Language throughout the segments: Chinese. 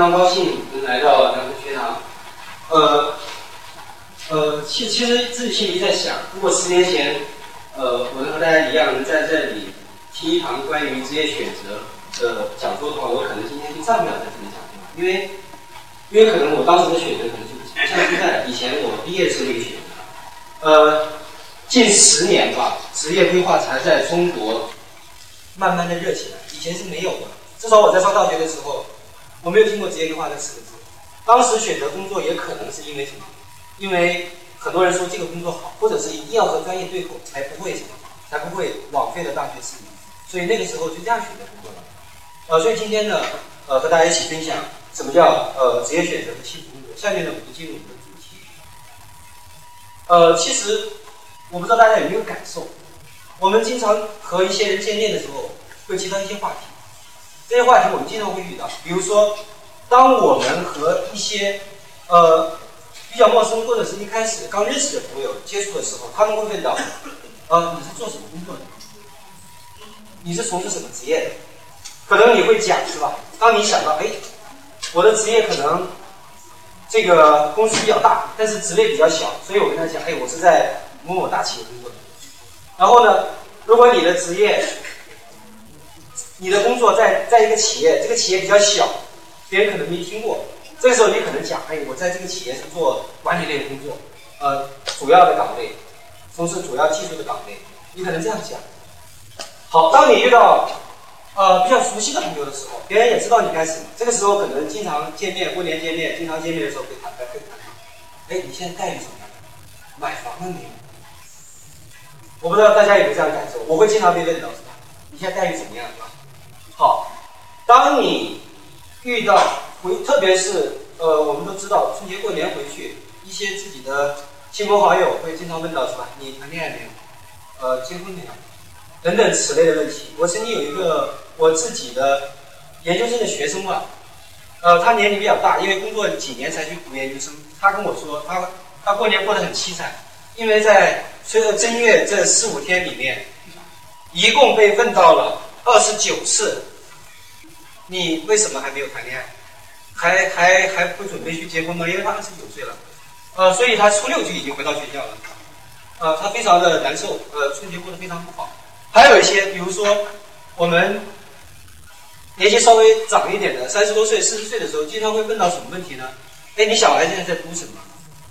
非常高兴能来到南湖学堂。呃，呃，其其实自己心里在想，如果十年前，呃，我能和大家一样能在这里听一堂关于职业选择的讲座的话，我可能今天就站不了在这里讲，因为，因为可能我当时的选择可能就不像现在以前我毕业时那个选择，呃，近十年吧，职业规划才在中国慢慢的热起来，以前是没有的。至少我在上大学的时候，我没有听过职业规划这四个字。当时选择工作也可能是因为什么？因为很多人说这个工作好，或者是一定要和专业对口，才不会什么，才不会枉费了大学四年。所以那个时候就这样选择工作的。呃，所以今天呢，呃，和大家一起分享什么叫呃职业选择和幸福工作。下面呢，我们就进入我们的主题。呃，其实我不知道大家有没有感受，我们经常和一些人见面的时候，会提到一些话题。这些话题我们经常会遇到，比如说，当我们和一些呃比较陌生或者是一开始刚认识的朋友接触的时候，他们会问到：呃，你是做什么工作的？你是从事什么职业的？可能你会讲是吧？当你想到，哎，我的职业可能这个公司比较大，但是职位比较小，所以我跟他讲，哎，我是在某某大企业工作的。然后呢，如果你的职业，你的工作在在一个企业，这个企业比较小，别人可能没听过。这个时候你可能讲，哎，我在这个企业是做管理类的工作，呃，主要的岗位，从事主要技术的岗位，你可能这样讲。好，当你遇到呃比较熟悉的朋友的时候，别人也知道你干什么。这个时候可能经常见面，过年见面，经常见面的时候会谈，会谈。哎，你现在待遇怎么样？买房了没有？我不知道大家有没有这样感受，我会经常被问到，你现在待遇怎么样，是吧？好，当你遇到回，特别是呃，我们都知道春节过年回去，一些自己的亲朋好友会经常问到，是吧？你谈恋爱没有？呃，结婚没有？等等此类的问题。我曾经有一个我自己的研究生的学生吧，呃，他年龄比较大，因为工作几年才去读研究生。他跟我说，他他过年过得很凄惨，因为在随着正月这四五天里面，一共被问到了二十九次。你为什么还没有谈恋爱？还还还不准备去结婚吗？因为他二十九岁了，呃，所以他初六就已经回到学校了，呃，他非常的难受，呃，春节过得非常不好。还有一些，比如说我们年纪稍微长一点的，三十多岁、四十岁的时候，经常会问到什么问题呢？哎，你小孩现在在读什么？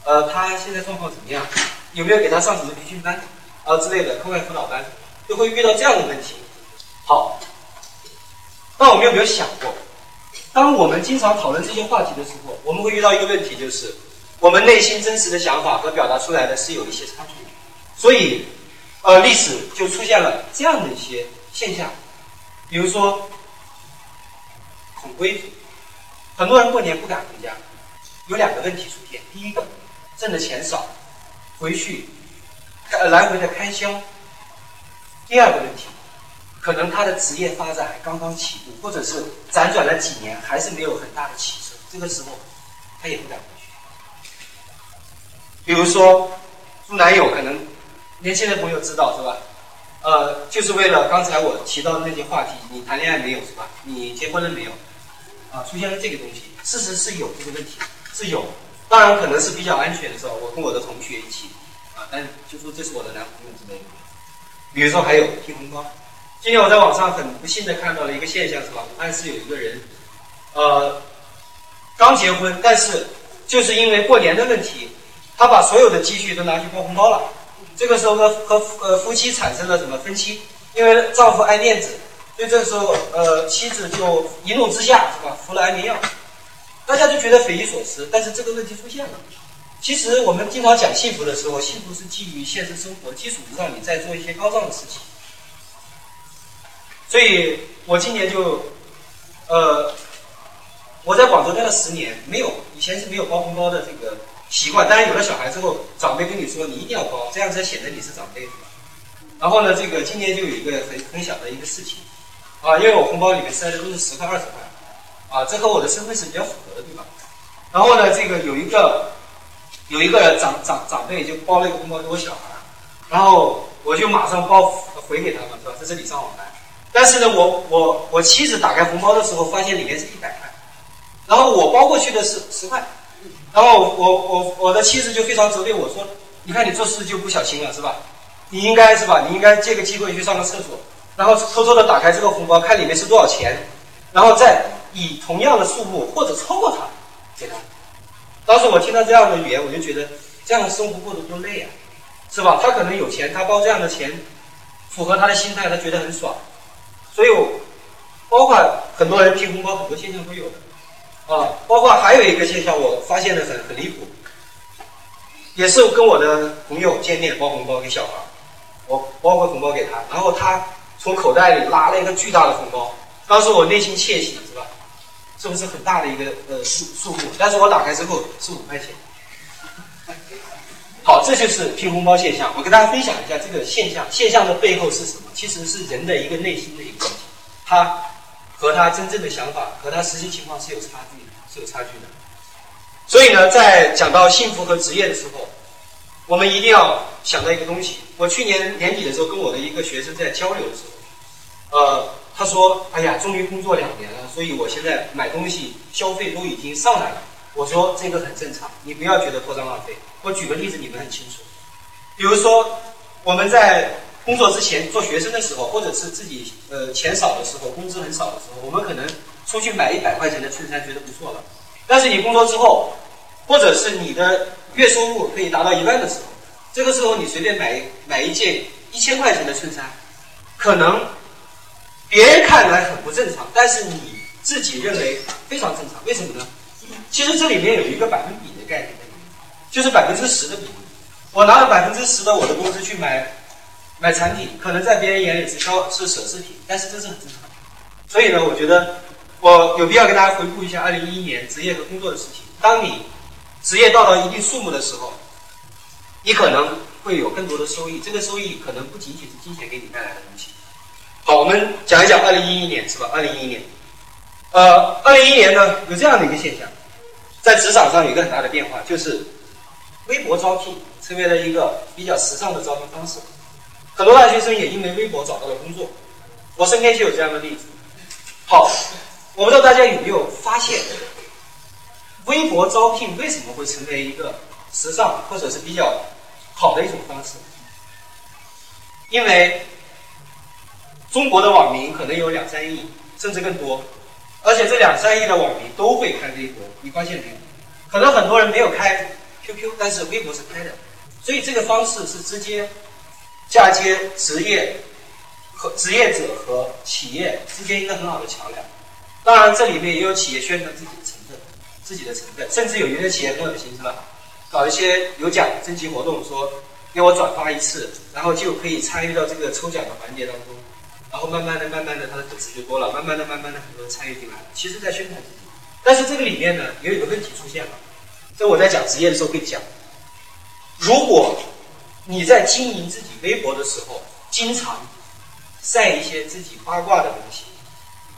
呃，他现在状况怎么样？有没有给他上什么培训班啊之类的课外辅导班？就会遇到这样的问题。好。那我们有没有想过，当我们经常讨论这些话题的时候，我们会遇到一个问题，就是我们内心真实的想法和表达出来的是有一些差距，所以，呃，历史就出现了这样的一些现象，比如说恐归，很多人过年不敢回家，有两个问题出现，第一个挣的钱少，回去呃来回的开销；第二个问题。可能他的职业发展还刚刚起步，或者是辗转了几年，还是没有很大的起色。这个时候，他也不敢回去。比如说，猪男友，可能年轻的朋友知道是吧？呃，就是为了刚才我提到的那些话题，你谈恋爱没有是吧？你结婚了没有？啊，出现了这个东西，事实是有这个问题，是有。当然可能是比较安全的时候，我跟我的同学一起，啊，但就说这是我的男朋友之类的。比如说还有贴红包。今天我在网上很不幸的看到了一个现象，是吧？武汉市有一个人，呃，刚结婚，但是就是因为过年的问题，他把所有的积蓄都拿去包红包了。这个时候呢，和呃夫妻产生了什么分歧？因为丈夫爱面子，所以这个时候呃妻子就一怒之下，是吧？服了安眠药。大家就觉得匪夷所思，但是这个问题出现了。其实我们经常讲幸福的时候，幸福是基于现实生活基础之上，你再做一些高尚的事情。所以我今年就，呃，我在广州待了十年，没有以前是没有包红包的这个习惯。当然有了小孩之后，长辈跟你说你一定要包，这样才显得你是长辈，然后呢，这个今年就有一个很很小的一个事情，啊，因为我红包里面塞的都是十块二十块，啊，这和我的身份是比较符合的，对吧？然后呢，这个有一个有一个长长长辈就包了一个红包给我小孩，然后我就马上包回给他嘛，是吧？这是礼尚往来。但是呢，我我我妻子打开红包的时候，发现里面是一百块，然后我包过去的是十块，然后我我我的妻子就非常责备我说，你看你做事就不小心了是吧？你应该是吧？你应该借个机会去上个厕所，然后偷偷的打开这个红包，看里面是多少钱，然后再以同样的数目或者超过它给他。当时我听到这样的语言，我就觉得这样的生活过得多累啊，是吧？他可能有钱，他包这样的钱，符合他的心态，他觉得很爽。所以，我包括很多人拼红包，很多现象都有的啊。包括还有一个现象，我发现的很很离谱，也是跟我的朋友见面包红包给小孩。我包个红包给他，然后他从口袋里拉了一个巨大的红包，当时我内心窃喜，是吧？是不是很大的一个呃数数目？但是我打开之后是五块钱。好，这就是拼红包现象。我跟大家分享一下这个现象，现象的背后是什么？其实是人的一个内心的一个问题，他和他真正的想法和他实际情况是有差距的，是有差距的。所以呢，在讲到幸福和职业的时候。我们一定要想到一个东西。我去年年底的时候，跟我的一个学生在交流的时候，呃，他说：“哎呀，终于工作两年了，所以我现在买东西消费都已经上来了。”我说：“这个很正常，你不要觉得铺张浪费。”我举个例子，你们很清楚。比如说，我们在工作之前做学生的时候，或者是自己呃钱少的时候，工资很少的时候，我们可能出去买一百块钱的衬衫，觉得不错了。但是你工作之后，或者是你的。月收入可以达到一万的时候，这个时候你随便买买一件一千块钱的衬衫，可能别人看来很不正常，但是你自己认为非常正常。为什么呢？其实这里面有一个百分比的概念，就是百分之十的比例。我拿了百分之十的我的工资去买买产品，可能在别人眼里是消是奢侈品，但是这是很正常的。所以呢，我觉得我有必要跟大家回顾一下二零一一年职业和工作的事情。当你职业到了一定数目的时候，你可能会有更多的收益。这个收益可能不仅仅是金钱给你带来的东西。好，我们讲一讲二零一一年，是吧？二零一一年，呃，二零一一年呢，有这样的一个现象，在职场上有一个很大的变化，就是微博招聘成为了一个比较时尚的招聘方式。很多大学生也因为微博找到了工作。我身边就有这样的例子。好，我不知道大家有没有发现。微博招聘为什么会成为一个时尚或者是比较好的一种方式？因为中国的网民可能有两三亿，甚至更多，而且这两三亿的网民都会开微博，你发现没有？可能很多人没有开 QQ，但是微博是开的，所以这个方式是直接嫁接职业和职业者和企业之间一个很好的桥梁。当然，这里面也有企业宣传自己的成分。自己的成分，甚至有一些企业很有心，是吧？搞一些有奖征集活动，说给我转发一次，然后就可以参与到这个抽奖的环节当中，然后慢慢的、慢慢的，他的粉丝就多了，慢慢的、慢慢的，很多人参与进来了。其实，在宣传自己，但是这个里面呢，也有个问题出现了。这我在讲职业的时候会讲，如果你在经营自己微博的时候，经常晒一些自己八卦的东西，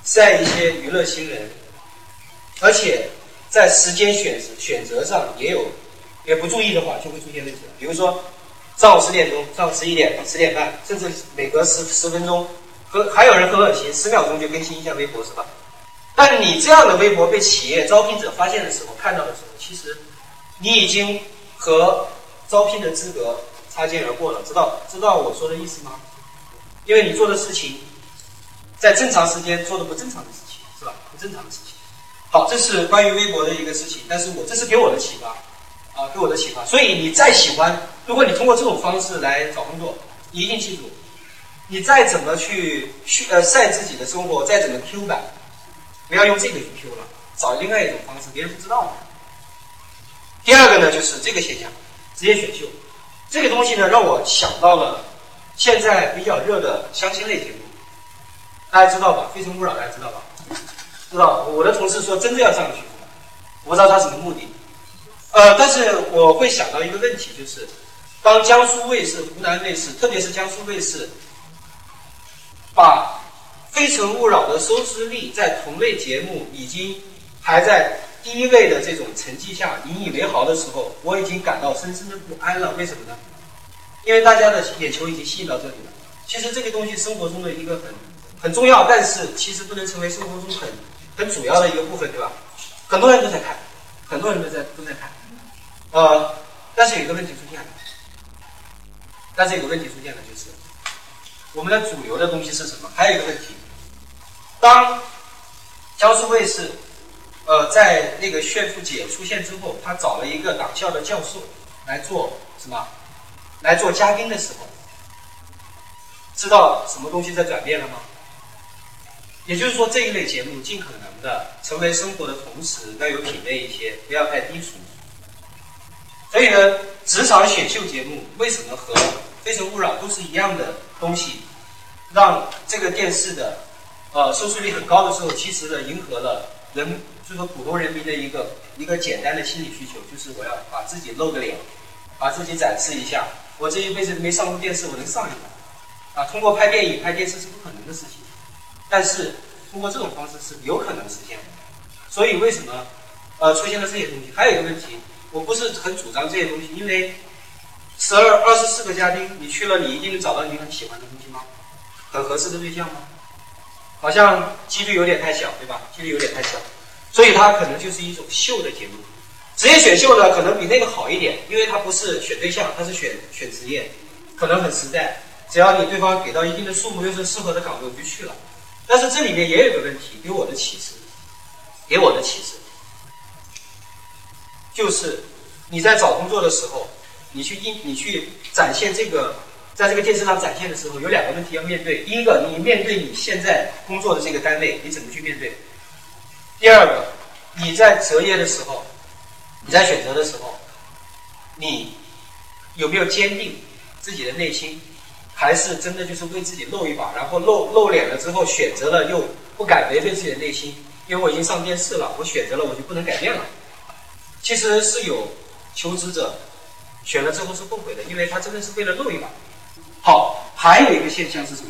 晒一些娱乐新闻，而且。在时间选择选择上也有，也不注意的话就会出现问题。比如说，上午十点钟、上午十一点、十点半，甚至每隔十十分钟，和还有人很恶心，十秒钟就更新一下微博，是吧？但你这样的微博被企业招聘者发现的时候，看到的时候，其实你已经和招聘的资格擦肩而过了。知道知道我说的意思吗？因为你做的事情，在正常时间做的不正常的事情，是吧？不正常的事情。好，这是关于微博的一个事情，但是我这是给我的启发，啊，给我的启发。所以你再喜欢，如果你通过这种方式来找工作，你一定记住，你再怎么去去呃晒自己的生活，再怎么 Q 版，不要用这个去 Q 了，找另外一种方式，别人不知道的。第二个呢，就是这个现象，职业选秀，这个东西呢，让我想到了现在比较热的相亲类节目，大家知道吧？《非诚勿扰》，大家知道吧？知道我的同事说真的要上去，我不知道他什么目的，呃，但是我会想到一个问题，就是当江苏卫视、湖南卫视，特别是江苏卫视，把《非诚勿扰》的收视率在同类节目已经排在第一位的这种成绩下引以为豪的时候，我已经感到深深的不安了。为什么呢？因为大家的眼球已经吸引到这里了。其实这个东西生活中的一个很很重要，但是其实不能成为生活中很。很主要的一个部分，对吧？很多人都在看，很多人都在都在看，呃，但是有一个问题出现了，但是有个问题出现了，就是我们的主流的东西是什么？还有一个问题，当江苏卫视，呃，在那个炫富姐出现之后，他找了一个党校的教授来做什么？来做嘉宾的时候，知道什么东西在转变了吗？也就是说，这一类节目尽可能的成为生活的同时要有品味一些，不要太低俗。所以呢，职场选秀节目为什么和《非诚勿扰》都是一样的东西，让这个电视的呃收视率很高的时候，其实呢，迎合了人，就说普通人民的一个一个简单的心理需求，就是我要把自己露个脸，把自己展示一下。我这一辈子没上过电视，我能上一个？啊，通过拍电影、拍电视是不可能的事情。但是通过这种方式是有可能实现的。所以为什么呃出现了这些东西？还有一个问题，我不是很主张这些东西，因为十二二十四个嘉宾，你去了，你一定能找到你很喜欢的东西吗？很合适的对象吗？好像几率有点太小，对吧？几率有点太小，所以它可能就是一种秀的节目。职业选秀呢，可能比那个好一点，因为它不是选对象，它是选选职业，可能很实在。只要你对方给到一定的数目，又是适合的岗位，我就去了。但是这里面也有个问题，给我的启示，给我的启示，就是你在找工作的时候，你去应你去展现这个，在这个电视上展现的时候，有两个问题要面对。第一个，你面对你现在工作的这个单位，你怎么去面对？第二个，你在择业的时候。你在选择的时候，你有没有坚定自己的内心，还是真的就是为自己露一把，然后露露脸了之后选择了又不敢违背自己的内心？因为我已经上电视了，我选择了我就不能改变了。其实是有求职者选了之后是后悔的，因为他真的是为了露一把。好，还有一个现象是什么？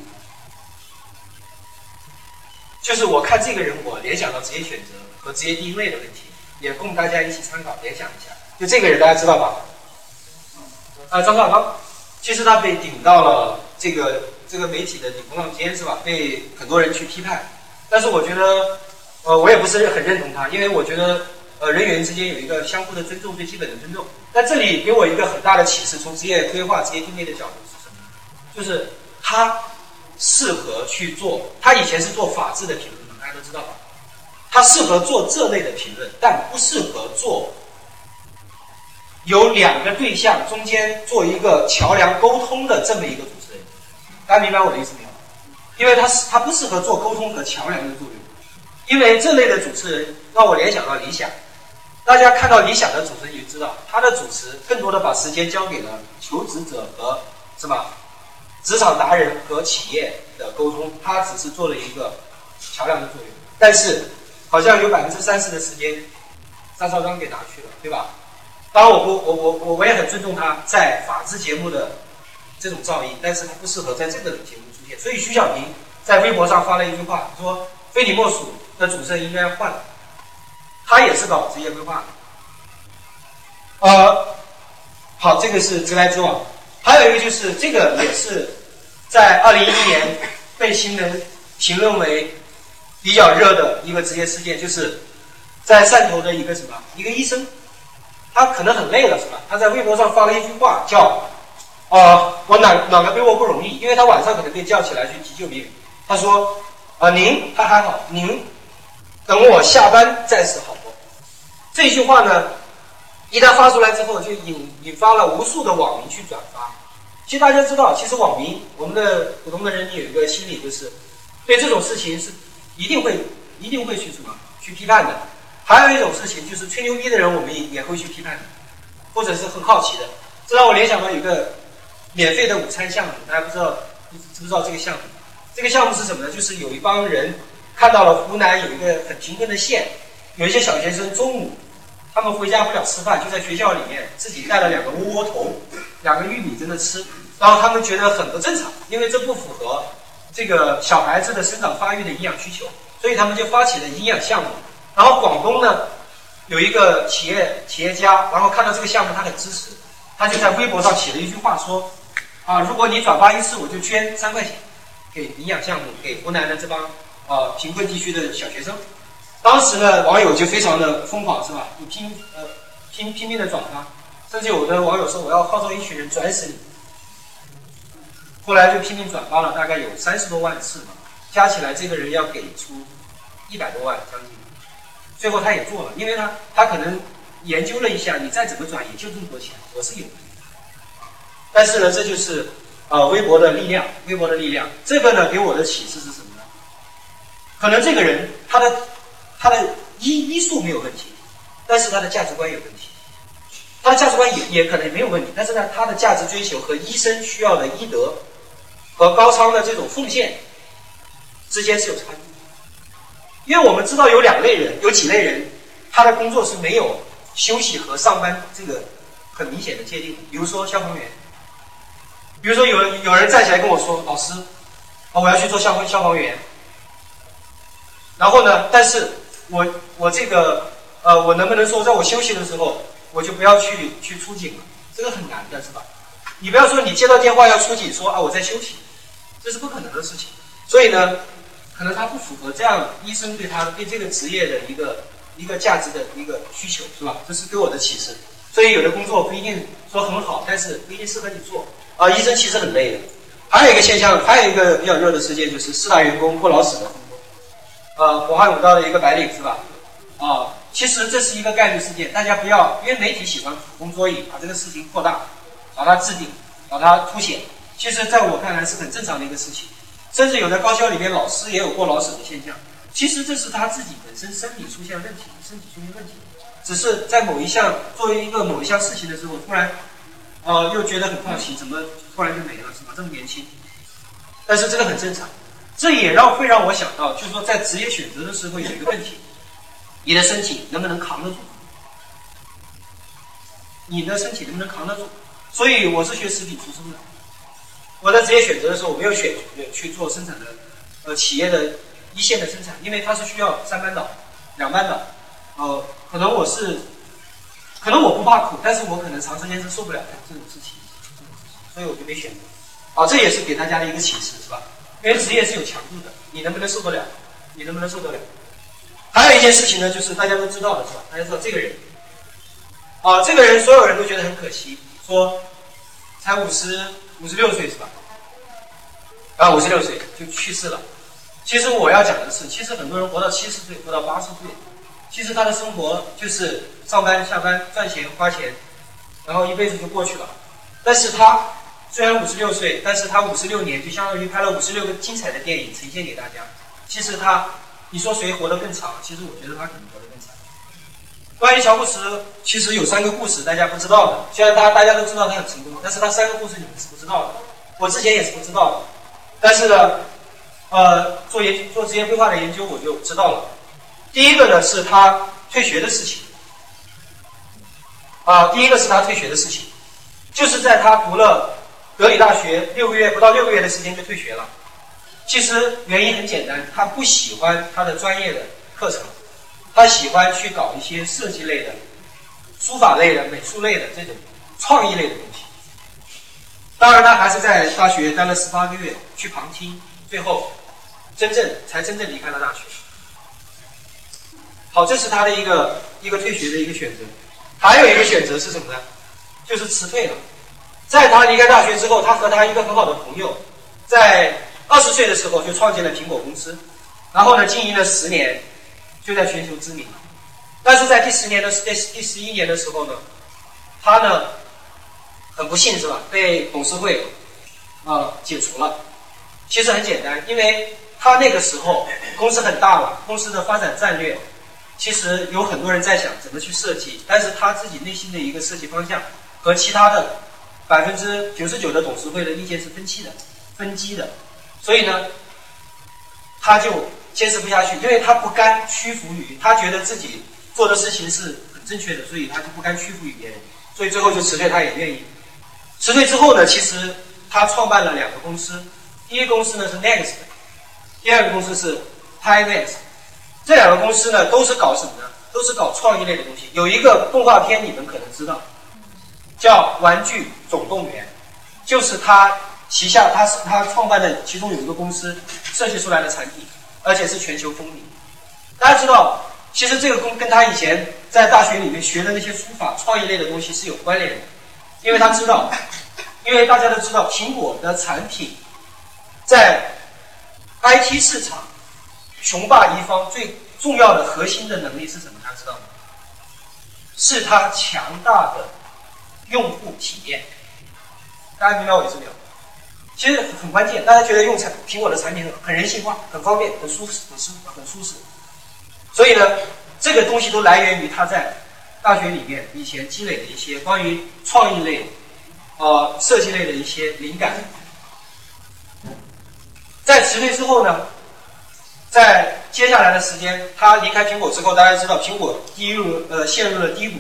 就是我看这个人，我联想到职业选择和职业定位的问题。也供大家一起参考联想一下，就这个人大家知道吧？啊，张绍刚，其实他被顶到了这个这个媒体的顶峰浪尖是吧？被很多人去批判，但是我觉得，呃，我也不是很认同他，因为我觉得，呃，人与人之间有一个相互的尊重，最基本的尊重。但这里给我一个很大的启示，从职业规划、职业定位的角度是什么？就是他适合去做，他以前是做法治的评论，大家都知道吧？他适合做这类的评论，但不适合做有两个对象中间做一个桥梁沟通的这么一个主持人。大家明白我的意思没有？因为他是他不适合做沟通和桥梁的作用。因为这类的主持人让我联想到理想。大家看到理想的主持人，就知道他的主持更多的把时间交给了求职者和是吧职场达人和企业的沟通，他只是做了一个桥梁的作用。但是。好像有百分之三十的时间，张绍刚给拿去了，对吧？当然，我不，我我我我也很尊重他在法制节目的这种造诣，但是他不适合在这个节目出现。所以徐小平在微博上发了一句话，说“非你莫属”的主持人应该换了。他也是搞职业规划的。呃，好，这个是直来直往。还有一个就是这个也是在二零一一年被新闻评论为。比较热的一个职业事件，就是在汕头的一个什么一个医生，他可能很累了，是吧？他在微博上发了一句话，叫“啊，我哪哪个被窝不容易”，因为他晚上可能被叫起来去急救别人。他说：“啊，您他还好，您等我下班再是好不？”这句话呢，一旦发出来之后，就引引发了无数的网民去转发。其实大家知道，其实网民我们的普通的人民有一个心理，就是对这种事情是。一定会一定会去什么去批判的，还有一种事情就是吹牛逼的人，我们也也会去批判的，或者是很好奇的。这让我联想到一个免费的午餐项目，大家不知道知不知道这个项目？这个项目是什么呢？就是有一帮人看到了湖南有一个很贫困的县，有一些小学生中午他们回家不了吃饭，就在学校里面自己带了两个窝窝头，两个玉米在那吃，然后他们觉得很不正常，因为这不符合。这个小孩子的生长发育的营养需求，所以他们就发起了营养项目。然后广东呢，有一个企业企业家，然后看到这个项目，他很支持，他就在微博上写了一句话说：“啊，如果你转发一次，我就捐三块钱给营养项目，给湖南的这帮呃贫困地区的小学生。”当时呢，网友就非常的疯狂，是吧？你拼呃拼拼命的转发，甚至有的网友说我要号召一群人转死你。后来就拼命转发了，大概有三十多万次嘛，加起来这个人要给出一百多万将近。最后他也做了，因为他他可能研究了一下，你再怎么转也就这么多钱，我是有的。但是呢，这就是啊微博的力量，微博的力量。这个呢给我的启示是什么呢？可能这个人他的他的医医术没有问题，但是他的价值观有问题。他的价值观也也可能没有问题，但是呢他的价值追求和医生需要的医德。和高超的这种奉献之间是有差距，因为我们知道有两类人，有几类人，他的工作是没有休息和上班这个很明显的界定。比如说消防员，比如说有有人站起来跟我说：“老师，啊，我要去做消防消防员。”然后呢，但是我我这个呃，我能不能说在我休息的时候，我就不要去去出警了？这个很难的，是吧？你不要说你接到电话要出警，说啊我在休息。这是不可能的事情，所以呢，可能他不符合这样医生对他对这个职业的一个一个价值的一个需求，是吧？这是给我的启示。所以有的工作不一定说很好，但是不一定适合你做啊。医生其实很累的。还有一个现象，还有一个比较热的事件，就是四大员工不老死的。呃，武汉五道的一个白领是吧？啊，其实这是一个概率事件，大家不要因为媒体喜欢捕风捉影，把这个事情扩大，把它置顶，把它凸显。其实，在我看来是很正常的一个事情，甚至有的高校里面老师也有过劳死的现象。其实这是他自己本身身体出现问题，身体出现问题，只是在某一项作为一个某一项事情的时候，突然，呃，又觉得很好奇，怎么突然就没了，是吧？这么年轻，但是这个很正常。这也让会让我想到，就是说在职业选择的时候有一个问题，你的身体能不能扛得住？你的身体能不能扛得住？所以我是学食品出身的。我在职业选择的时候，我没有选去做生产的，呃，企业的一线的生产，因为它是需要三班倒、两班倒，呃，可能我是，可能我不怕苦，但是我可能长时间是受不了这种事情，所以我就没选择。啊，这也是给大家的一个启示，是吧？因为职业是有强度的，你能不能受得了？你能不能受得了？还有一件事情呢，就是大家都知道的是吧？大家知道这个人，啊，这个人所有人都觉得很可惜，说才五十。五十六岁是吧？啊，五十六岁就去世了。其实我要讲的是，其实很多人活到七十岁，活到八十岁，其实他的生活就是上班、下班、赚钱、花钱，然后一辈子就过去了。但是他虽然五十六岁，但是他五十六年就相当于拍了五十六个精彩的电影呈现给大家。其实他，你说谁活得更长？其实我觉得他可能活得更长。关于乔布斯，其实有三个故事大家不知道的。虽然大大家都知道他很成功，但是他三个故事你们是不知道的。我之前也是不知道的，但是呢，呃，做研做职业规划的研究我就知道了。第一个呢是他退学的事情，啊，第一个是他退学的事情，就是在他读了德里大学六个月不到六个月的时间就退学了。其实原因很简单，他不喜欢他的专业的课程。他喜欢去搞一些设计类的、书法类的、美术类的这种创意类的东西。当然，他还是在大学待了十八个月去旁听，最后真正才真正离开了大学。好，这是他的一个一个退学的一个选择。还有一个选择是什么呢？就是辞退了。在他离开大学之后，他和他一个很好的朋友，在二十岁的时候就创建了苹果公司，然后呢，经营了十年。就在全球知名，但是在第十年的第第十一年的时候呢，他呢很不幸是吧？被董事会啊解除了。其实很简单，因为他那个时候公司很大了，公司的发展战略其实有很多人在想怎么去设计，但是他自己内心的一个设计方向和其他的百分之九十九的董事会的意见是分歧的、分歧的，所以呢，他就。坚持不下去，因为他不甘屈服于，他觉得自己做的事情是很正确的，所以他就不甘屈服于别人，所以最后就辞退，他也愿意。辞退之后呢，其实他创办了两个公司，第一个公司呢是 Next，第二个公司是 Timex，这两个公司呢都是搞什么呢？都是搞创意类的东西。有一个动画片你们可能知道，叫《玩具总动员》，就是他旗下，他是他创办的其中有一个公司设计出来的产品。而且是全球风靡。大家知道，其实这个跟跟他以前在大学里面学的那些书法、创意类的东西是有关联的，因为他知道，因为大家都知道，苹果的产品在 IT 市场雄霸一方最重要的核心的能力是什么？大家知道吗？是它强大的用户体验。大家明白我意思没有？其实很关键，大家觉得用产苹果的产品很人性化、很方便、很舒适、很舒服很舒适。所以呢，这个东西都来源于他在大学里面以前积累的一些关于创意类、呃设计类的一些灵感。在辞退之后呢，在接下来的时间，他离开苹果之后，大家知道苹果低入呃陷入了低谷，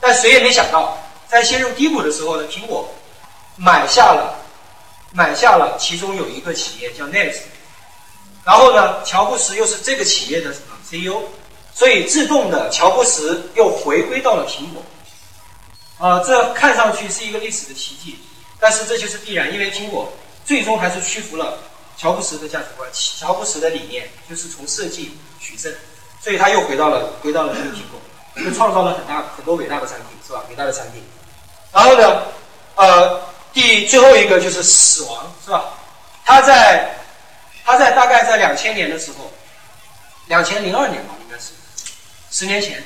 但谁也没想到，在陷入低谷的时候呢，苹果买下了。买下了其中有一个企业叫 Net，然后呢，乔布斯又是这个企业的什么 CEO，所以自动的乔布斯又回归到了苹果，呃，这看上去是一个历史的奇迹，但是这就是必然，因为苹果最终还是屈服了乔布斯的价值观，乔布斯的理念就是从设计取胜，所以他又回到了回到了这个苹果，就创造了很大很多伟大的产品，是吧？伟大的产品，然后呢，呃。第最后一个就是死亡，是吧？他在他在大概在两千年的时候，两千零二年吧，应该是十年前，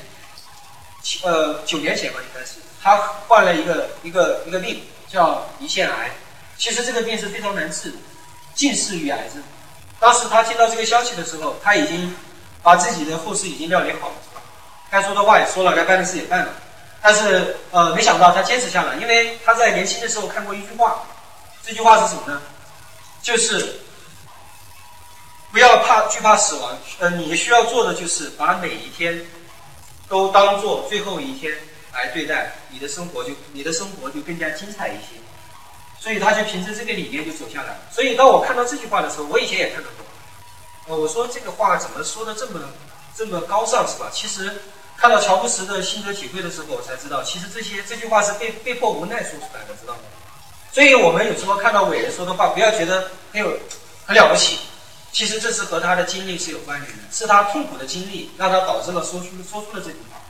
呃九年前吧，应该是他患了一个一个一个病，叫胰腺癌。其实这个病是非常难治的，近似于癌症。当时他听到这个消息的时候，他已经把自己的后事已经料理好了，是吧？该说的话也说了，该办的事也办了。但是，呃，没想到他坚持下来，因为他在年轻的时候看过一句话，这句话是什么呢？就是不要怕惧怕死亡，呃，你需要做的就是把每一天都当做最后一天来对待，你的生活就你的生活就更加精彩一些。所以他就凭着这个理念就走下来。所以当我看到这句话的时候，我以前也看到过，呃，我说这个话怎么说的这么这么高尚是吧？其实。看到乔布斯的心得体会的时候，我才知道，其实这些这句话是被被迫无奈说出来的，知道吗？所以我们有时候看到伟人说的话，不要觉得很有很了不起，其实这是和他的经历是有关联的，是他痛苦的经历让他导致了说出说出了这句话。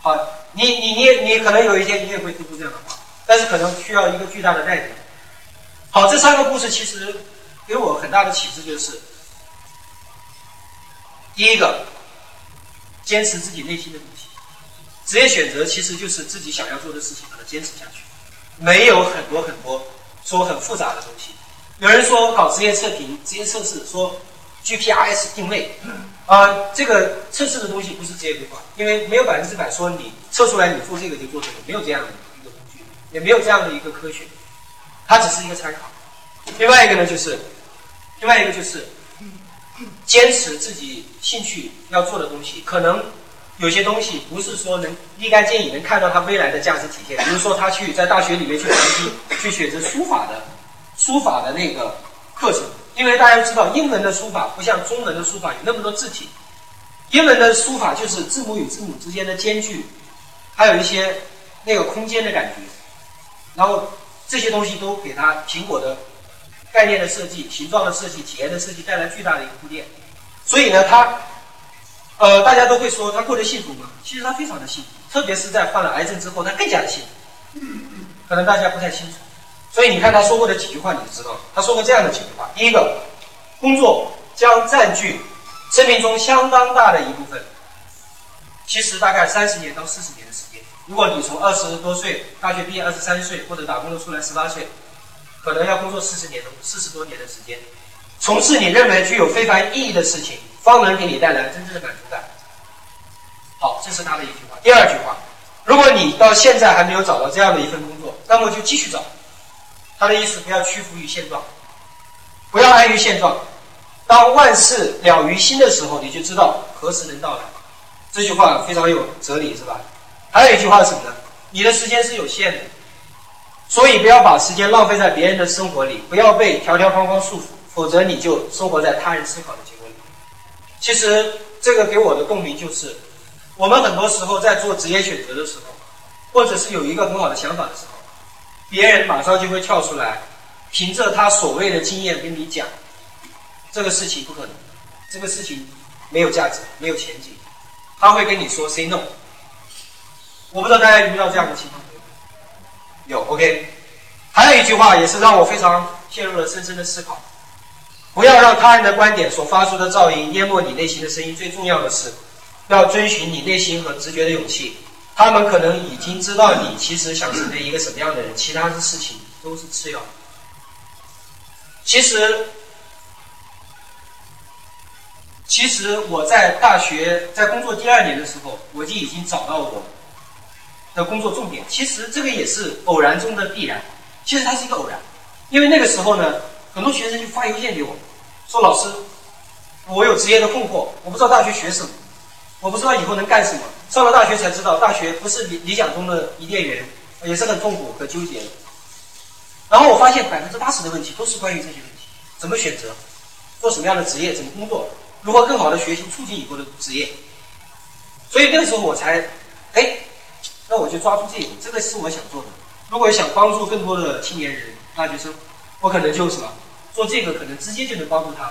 好，你你你你可能有一天你也会说出这样的话，但是可能需要一个巨大的代价。好，这三个故事其实给我很大的启示，就是第一个。坚持自己内心的东西，职业选择其实就是自己想要做的事情，把它坚持下去。没有很多很多说很复杂的东西。有人说搞职业测评、职业测试，说 GPRS 定位，啊，这个测试的东西不是职业规划，因为没有百分之百说你测出来你做这个就做这个，没有这样的一个工具，也没有这样的一个科学，它只是一个参考。另外一个呢，就是另外一个就是。坚持自己兴趣要做的东西，可能有些东西不是说能立竿见影能看到它未来的价值体现。比如说，他去在大学里面去学去选择书法的书法的那个课程，因为大家知道，英文的书法不像中文的书法有那么多字体，英文的书法就是字母与字母之间的间距，还有一些那个空间的感觉，然后这些东西都给他苹果的。概念的设计、形状的设计、体验的设计带来巨大的一个铺垫，所以呢，他，呃，大家都会说他过得幸福吗？其实他非常的幸福，特别是在患了癌症之后，他更加的幸福。可能大家不太清楚，所以你看他说过的几句话，你就知道了。他说过这样的几句话：第一个，工作将占据生命中相当大的一部分，其实大概三十年到四十年的时间。如果你从二十多岁大学毕业，二十三岁或者打工的出来十八岁。可能要工作四十年四十多年的时间，从事你认为具有非凡意义的事情，方能给你带来真正的满足感。好，这是他的一句话。第二句话，如果你到现在还没有找到这样的一份工作，那么就继续找。他的意思，不要屈服于现状，不要安于现状。当万事了于心的时候，你就知道何时能到来。这句话非常有哲理，是吧？还有一句话是什么呢？你的时间是有限的。所以不要把时间浪费在别人的生活里，不要被条条框框束缚，否则你就生活在他人思考的结果里。其实这个给我的共鸣就是，我们很多时候在做职业选择的时候，或者是有一个很好的想法的时候，别人马上就会跳出来，凭着他所谓的经验跟你讲，这个事情不可能，这个事情没有价值、没有前景，他会跟你说 “say no”。我不知道大家遇到这样的情况有？，OK。还有一句话也是让我非常陷入了深深的思考：不要让他人的观点所发出的噪音淹没你内心的声音。最重要的是，要遵循你内心和直觉的勇气。他们可能已经知道你其实想成为一个什么样的人，其他的事情都是次要。其实，其实我在大学在工作第二年的时候，我就已经找到我的工作重点。其实这个也是偶然中的必然。其实它是一个偶然，因为那个时候呢，很多学生就发邮件给我，说老师，我有职业的困惑，我不知道大学学什么，我不知道以后能干什么。上了大学才知道，大学不是理理想中的伊甸园，也是很痛苦和纠结的。然后我发现百分之八十的问题都是关于这些问题：怎么选择，做什么样的职业，怎么工作，如何更好的学习，促进以后的职业。所以那个时候我才，哎，那我就抓住这个，这个是我想做的。如果想帮助更多的青年人、大学生，我可能就什么做这个，可能直接就能帮助他。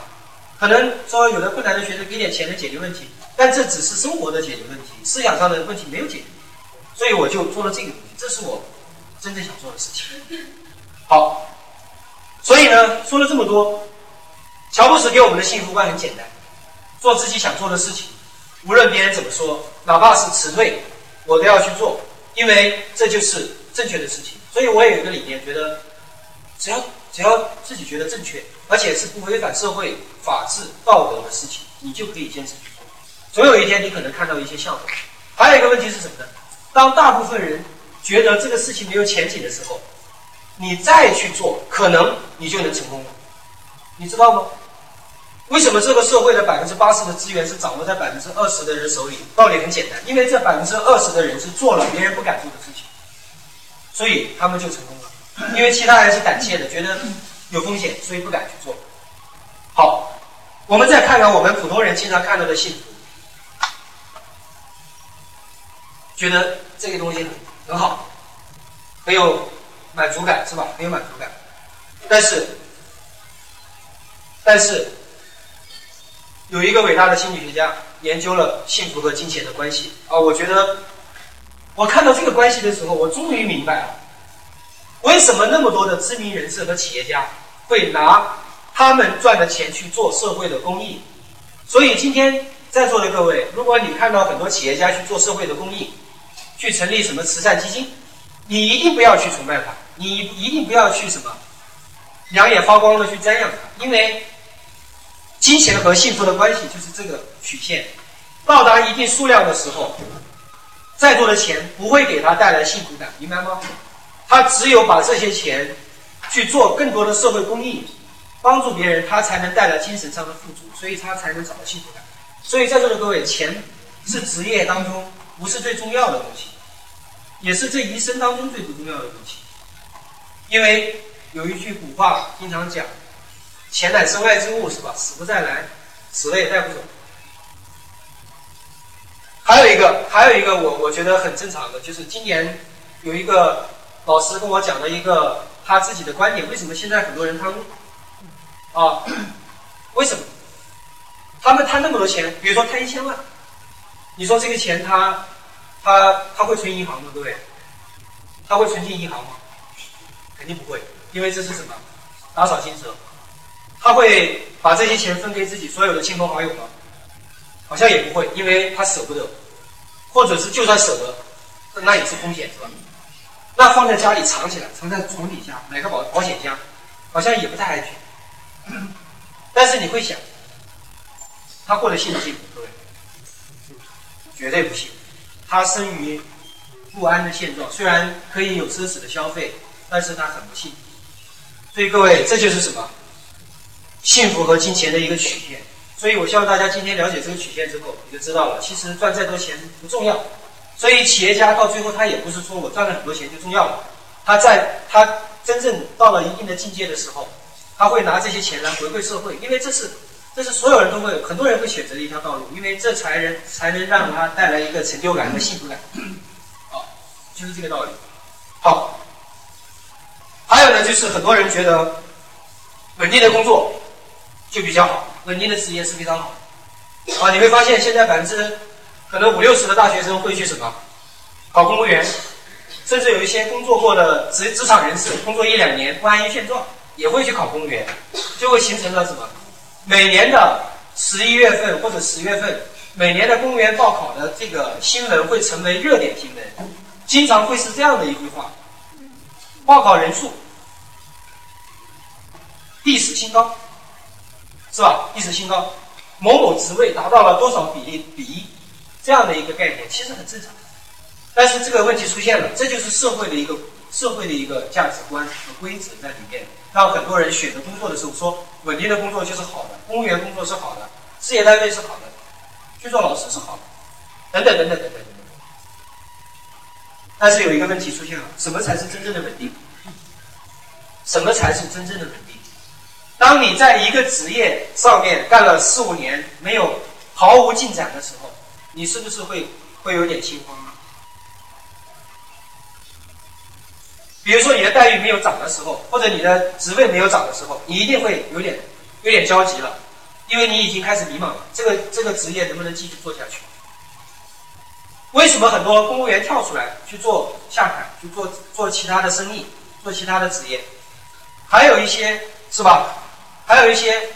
可能说有的困难的学生给点钱能解决问题，但这只是生活的解决问题，思想上的问题没有解决。所以我就做了这个东西，这是我真正想做的事情。好，所以呢，说了这么多，乔布斯给我们的幸福观很简单：做自己想做的事情，无论别人怎么说，哪怕是辞退，我都要去做，因为这就是。正确的事情，所以我也有一个理念，觉得只要只要自己觉得正确，而且是不违反社会法治道德的事情，你就可以坚持去做。总有一天你可能看到一些效果。还有一个问题是什么呢？当大部分人觉得这个事情没有前景的时候，你再去做，可能你就能成功了。你知道吗？为什么这个社会的百分之八十的资源是掌握在百分之二十的人手里？道理很简单，因为这百分之二十的人是做了别人不敢做的事情。所以他们就成功了，因为其他人是胆怯的，觉得有风险，所以不敢去做。好，我们再看看我们普通人经常看到的幸福，觉得这个东西很好，很有满足感，是吧？很有满足感。但是，但是有一个伟大的心理学家研究了幸福和金钱的关系啊，我觉得。我看到这个关系的时候，我终于明白了，为什么那么多的知名人士和企业家会拿他们赚的钱去做社会的公益。所以今天在座的各位，如果你看到很多企业家去做社会的公益，去成立什么慈善基金，你一定不要去崇拜他，你一定不要去什么两眼发光的去瞻仰他，因为金钱和幸福的关系就是这个曲线，到达一定数量的时候。再多的钱不会给他带来幸福感，明白吗？他只有把这些钱去做更多的社会公益，帮助别人，他才能带来精神上的富足，所以他才能找到幸福感。所以在座的各位，钱是职业当中不是最重要的东西，也是这一生当中最不重要的东西。因为有一句古话经常讲：“钱乃身外之物，是吧？死不再来，死了也带不走。”还有一个，还有一个，我我觉得很正常的，就是今年有一个老师跟我讲了一个他自己的观点：为什么现在很多人贪污？啊，为什么？他们贪那么多钱，比如说贪一千万，你说这个钱他他他会存银行吗？各位，他会存进银行吗？肯定不会，因为这是什么？打草惊蛇。他会把这些钱分给自己所有的亲朋好友吗？好像也不会，因为他舍不得，或者是就算舍得，那也是风险，是吧？那放在家里藏起来，藏在床底下，买个保保险箱，好像也不太安全。但是你会想，他过得幸不幸福？各位，绝对不幸。他生于不安的现状，虽然可以有奢侈的消费，但是他很不幸。所以各位，这就是什么？幸福和金钱的一个曲线。所以，我希望大家今天了解这个曲线之后，你就知道了，其实赚再多钱不重要。所以，企业家到最后，他也不是说我赚了很多钱就重要了。他在他真正到了一定的境界的时候，他会拿这些钱来回馈社会，因为这是这是所有人都会，很多人会选择的一条道路，因为这才能才能让他带来一个成就感和幸福感。好，就是这个道理。好，还有呢，就是很多人觉得稳定的工作就比较好。稳定的职业是非常好，啊，你会发现现在百分之可能五六十的大学生会去什么考公务员，甚至有一些工作过的职职场人士，工作一两年不安于现状，也会去考公务员，就会形成了什么？每年的十一月份或者十月份，每年的公务员报考的这个新闻会成为热点新闻，经常会是这样的一句话：报考人数历史新高，是吧？历史新高。某某职位达到了多少比例比一，这样的一个概念其实很正常，但是这个问题出现了，这就是社会的一个社会的一个价值观和规则在里面，让很多人选择工作的时候说稳定的工作就是好的，公务员工作是好的，事业单位是好的，去做老师是好的，等等等等等等等等。但是有一个问题出现了，什么才是真正的稳定？什么才是真正的稳定？当你在一个职业上面干了四五年，没有毫无进展的时候，你是不是会会有点心慌啊？比如说你的待遇没有涨的时候，或者你的职位没有涨的时候，你一定会有点有点焦急了，因为你已经开始迷茫了，这个这个职业能不能继续做下去？为什么很多公务员跳出来去做下海，去做做其他的生意，做其他的职业？还有一些是吧？还有一些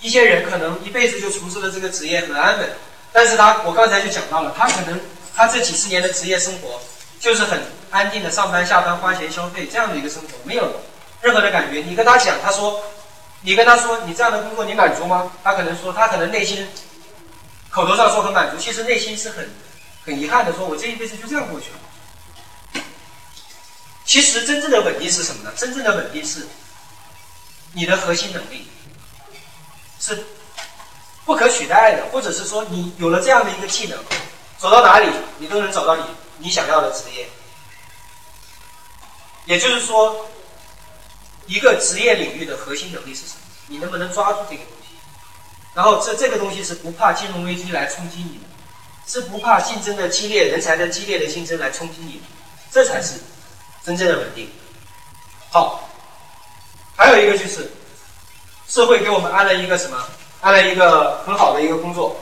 一些人可能一辈子就从事了这个职业很安稳，但是他我刚才就讲到了，他可能他这几十年的职业生活就是很安定的上班下班花钱消费这样的一个生活，没有任何的感觉。你跟他讲，他说你跟他说你这样的工作你满足吗？他可能说他可能内心口头上说很满足，其实内心是很很遗憾的，说我这一辈子就这样过去了。其实真正的稳定是什么呢？真正的稳定是。你的核心能力是不可取代的，或者是说你有了这样的一个技能，走到哪里你都能找到你你想要的职业。也就是说，一个职业领域的核心能力是什么？你能不能抓住这个东西？然后这这个东西是不怕金融危机来冲击你的，是不怕竞争的激烈、人才的激烈的竞争来冲击你的，这才是真正的稳定。好。还有一个就是，社会给我们安了一个什么？安了一个很好的一个工作，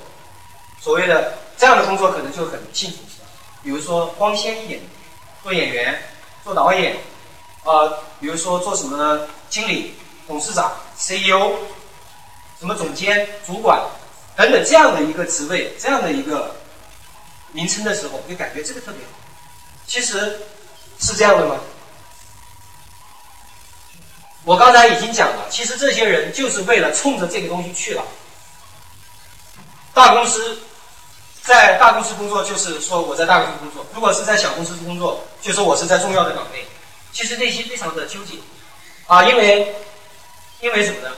所谓的这样的工作可能就很幸福，比如说光鲜一点，做演员、做导演，啊，比如说做什么呢经理、董事长、CEO，什么总监、主管等等这样的一个职位、这样的一个名称的时候，就感觉这个特别好。其实是这样的吗？我刚才已经讲了，其实这些人就是为了冲着这个东西去了。大公司，在大公司工作就是说我在大公司工作；如果是在小公司工作，就说我是在重要的岗位。其实内心非常的纠结啊，因为因为什么呢？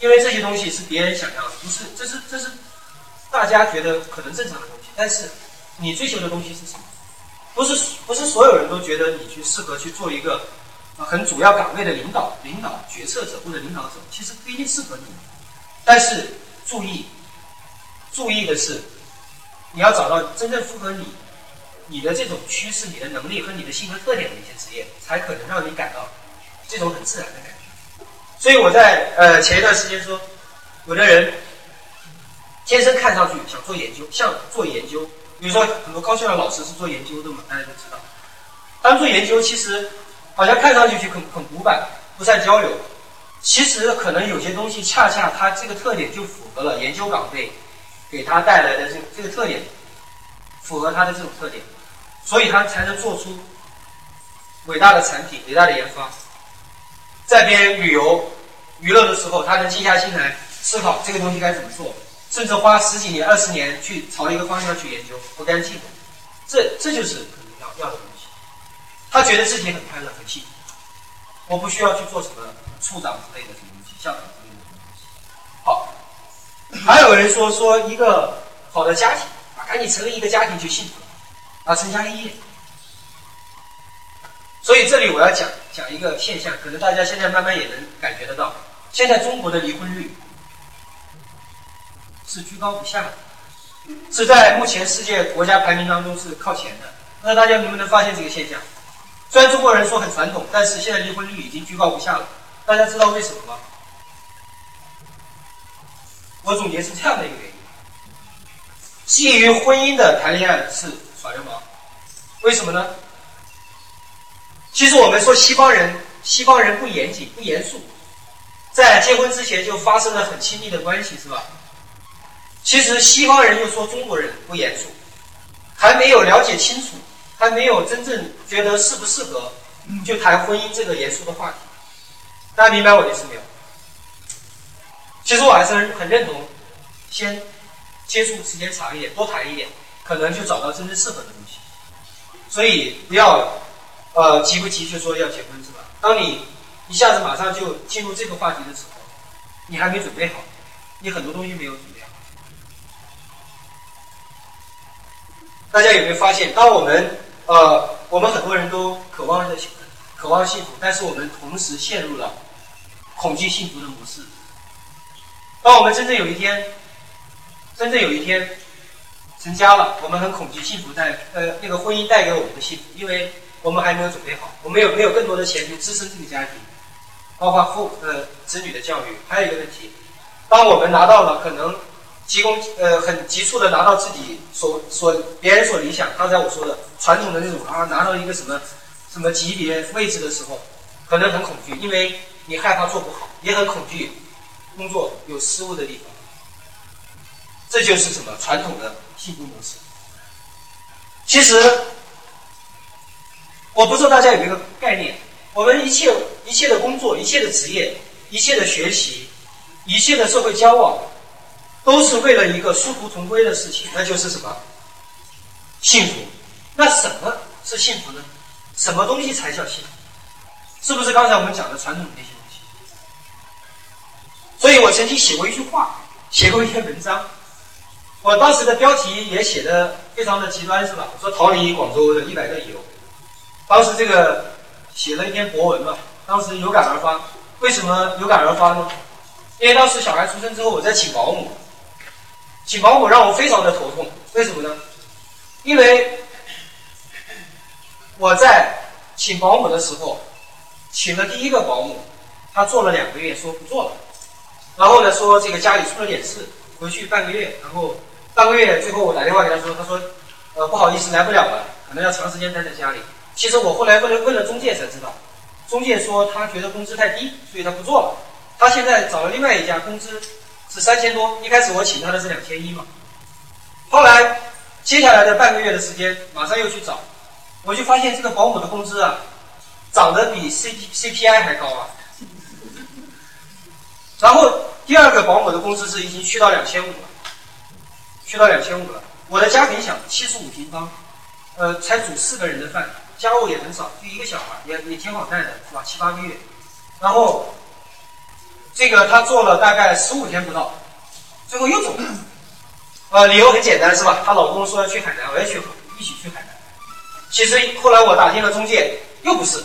因为这些东西是别人想要的，不是这是这是大家觉得可能正常的东西。但是你追求的东西是什么？不是不是所有人都觉得你去适合去做一个。很主要岗位的领导、领导决策者或者领导者，其实不一定适合你。但是注意，注意的是，你要找到真正符合你、你的这种趋势、你的能力和你的性格特点的一些职业，才可能让你感到这种很自然的感觉。所以我在呃前一段时间说，有的人天生看上去想做研究，像做研究，比如说很多高校的老师是做研究的嘛，大家都知道。当做研究，其实。好像看上去就很很古板，不善交流。其实可能有些东西恰恰它这个特点就符合了研究岗位给他带来的这这个特点，符合他的这种特点，所以他才能做出伟大的产品、伟大的研发。在边旅游娱乐的时候，他能静下心来思考这个东西该怎么做，甚至花十几年、二十年去朝一个方向去研究，不甘寂寞。这这就是可能要要的。他觉得自己很快乐、很幸福，我不需要去做什么处长之类的什么东西、校长之类的什么东西。好，还有人说说一个好的家庭啊，赶紧成立一个家庭就幸福了啊，成家立业。所以这里我要讲讲一个现象，可能大家现在慢慢也能感觉得到，现在中国的离婚率是居高不下的，是在目前世界国家排名当中是靠前的。那大家能不能发现这个现象？虽然中国人说很传统，但是现在离婚率已经居高不下了。大家知道为什么吗？我总结是这样的一个原因：基于婚姻的谈恋爱是耍流氓，为什么呢？其实我们说西方人，西方人不严谨、不严肃，在结婚之前就发生了很亲密的关系，是吧？其实西方人又说中国人不严肃，还没有了解清楚，还没有真正觉得适不适合，就谈婚姻这个严肃的话题。大家明白我的意思没有？其实我还是很很认同，先接触时间长一点，多谈一点，可能就找到真正适合的东西。所以不要。呃，急不急就说要结婚是吧？当你一下子马上就进入这个话题的时候，你还没准备好，你很多东西没有准备好。大家有没有发现，当我们呃，我们很多人都渴望着渴望幸福，但是我们同时陷入了恐惧幸福的模式。当我们真正有一天，真正有一天成家了，我们很恐惧幸福带呃那个婚姻带给我们的幸福，因为。我们还没有准备好，我们有没有更多的钱去支撑这个家庭，包括父呃子女的教育。还有一个问题，当我们拿到了可能急功呃很急促的拿到自己所所别人所理想，刚才我说的传统的那种啊拿到一个什么什么级别位置的时候，可能很恐惧，因为你害怕做不好，也很恐惧工作有失误的地方。这就是什么传统的幸福模式。其实。我不知道大家有没有概念，我们一切一切的工作、一切的职业、一切的学习、一切的社会交往，都是为了一个殊途同归的事情，那就是什么？幸福。那什么是幸福呢？什么东西才叫幸福？是不是刚才我们讲的传统那些东西？所以我曾经写过一句话，写过一篇文章，我当时的标题也写的非常的极端，是吧？我说逃离广州的一百个理由。当时这个写了一篇博文嘛，当时有感而发。为什么有感而发呢？因为当时小孩出生之后，我在请保姆，请保姆让我非常的头痛。为什么呢？因为我在请保姆的时候，请了第一个保姆，他做了两个月，说不做了。然后呢，说这个家里出了点事，回去半个月。然后半个月，最后我打电话给他说，他说，呃，不好意思，来不了了，可能要长时间待在家里。其实我后来问了问了中介才知道，中介说他觉得工资太低，所以他不做了。他现在找了另外一家，工资是三千多。一开始我请他的是两千一嘛，后来接下来的半个月的时间，马上又去找，我就发现这个保姆的工资啊，涨得比 C P C P I 还高啊。然后第二个保姆的工资是已经去到两千五了，去到两千五了。我的家很小，七十五平方，呃，才煮四个人的饭。家务也很少，就一个小孩，也也挺好带的，是吧？七八个月，然后这个他做了大概十五天不到，最后又走了。呃，理由很简单，是吧？她老公说要去海南，我要去，一起去海南。其实后来我打听了中介，又不是，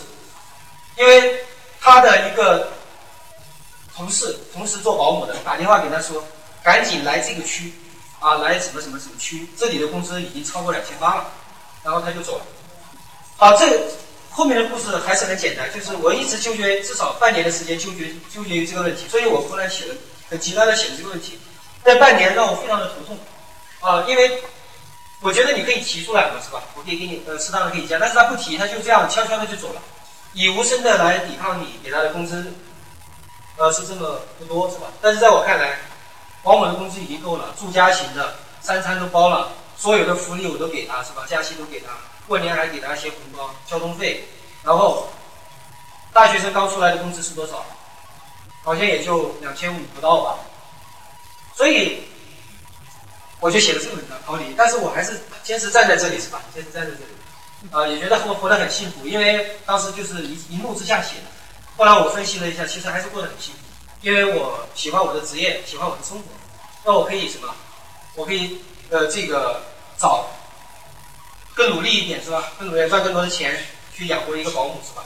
因为他的一个同事，同时做保姆的，打电话给他说，赶紧来这个区，啊，来什么什么什么区，这里的工资已经超过两千八了，然后他就走了。好，这后面的故事还是很简单，就是我一直纠结至少半年的时间纠结纠结于这个问题，所以我后来写了很极端的写这个问题。那半年让我非常的头痛啊，因为我觉得你可以提出来嘛，是吧？我可以给你呃适当的可以加，但是他不提，他就这样悄悄的就走了，以无声的来抵抗你给他的工资，呃是这么不多是吧？但是在我看来，保姆的工资已经够了，住家型的三餐都包了，所有的福利我都给他是吧？假期都给他。过年还给他一些红包、交通费，然后大学生刚出来的工资是多少？好像也就两千五不到吧。所以我就写了这个文章逃离，但是我还是坚持站在这里，是吧？坚持站在这里，啊，也觉得活活得很幸福，因为当时就是一一怒之下写的。后来我分析了一下，其实还是过得很幸福，因为我喜欢我的职业，喜欢我的生活，那我可以什么？我可以呃这个找。更努力一点是吧？更努力赚更多的钱去养活一个保姆是吧？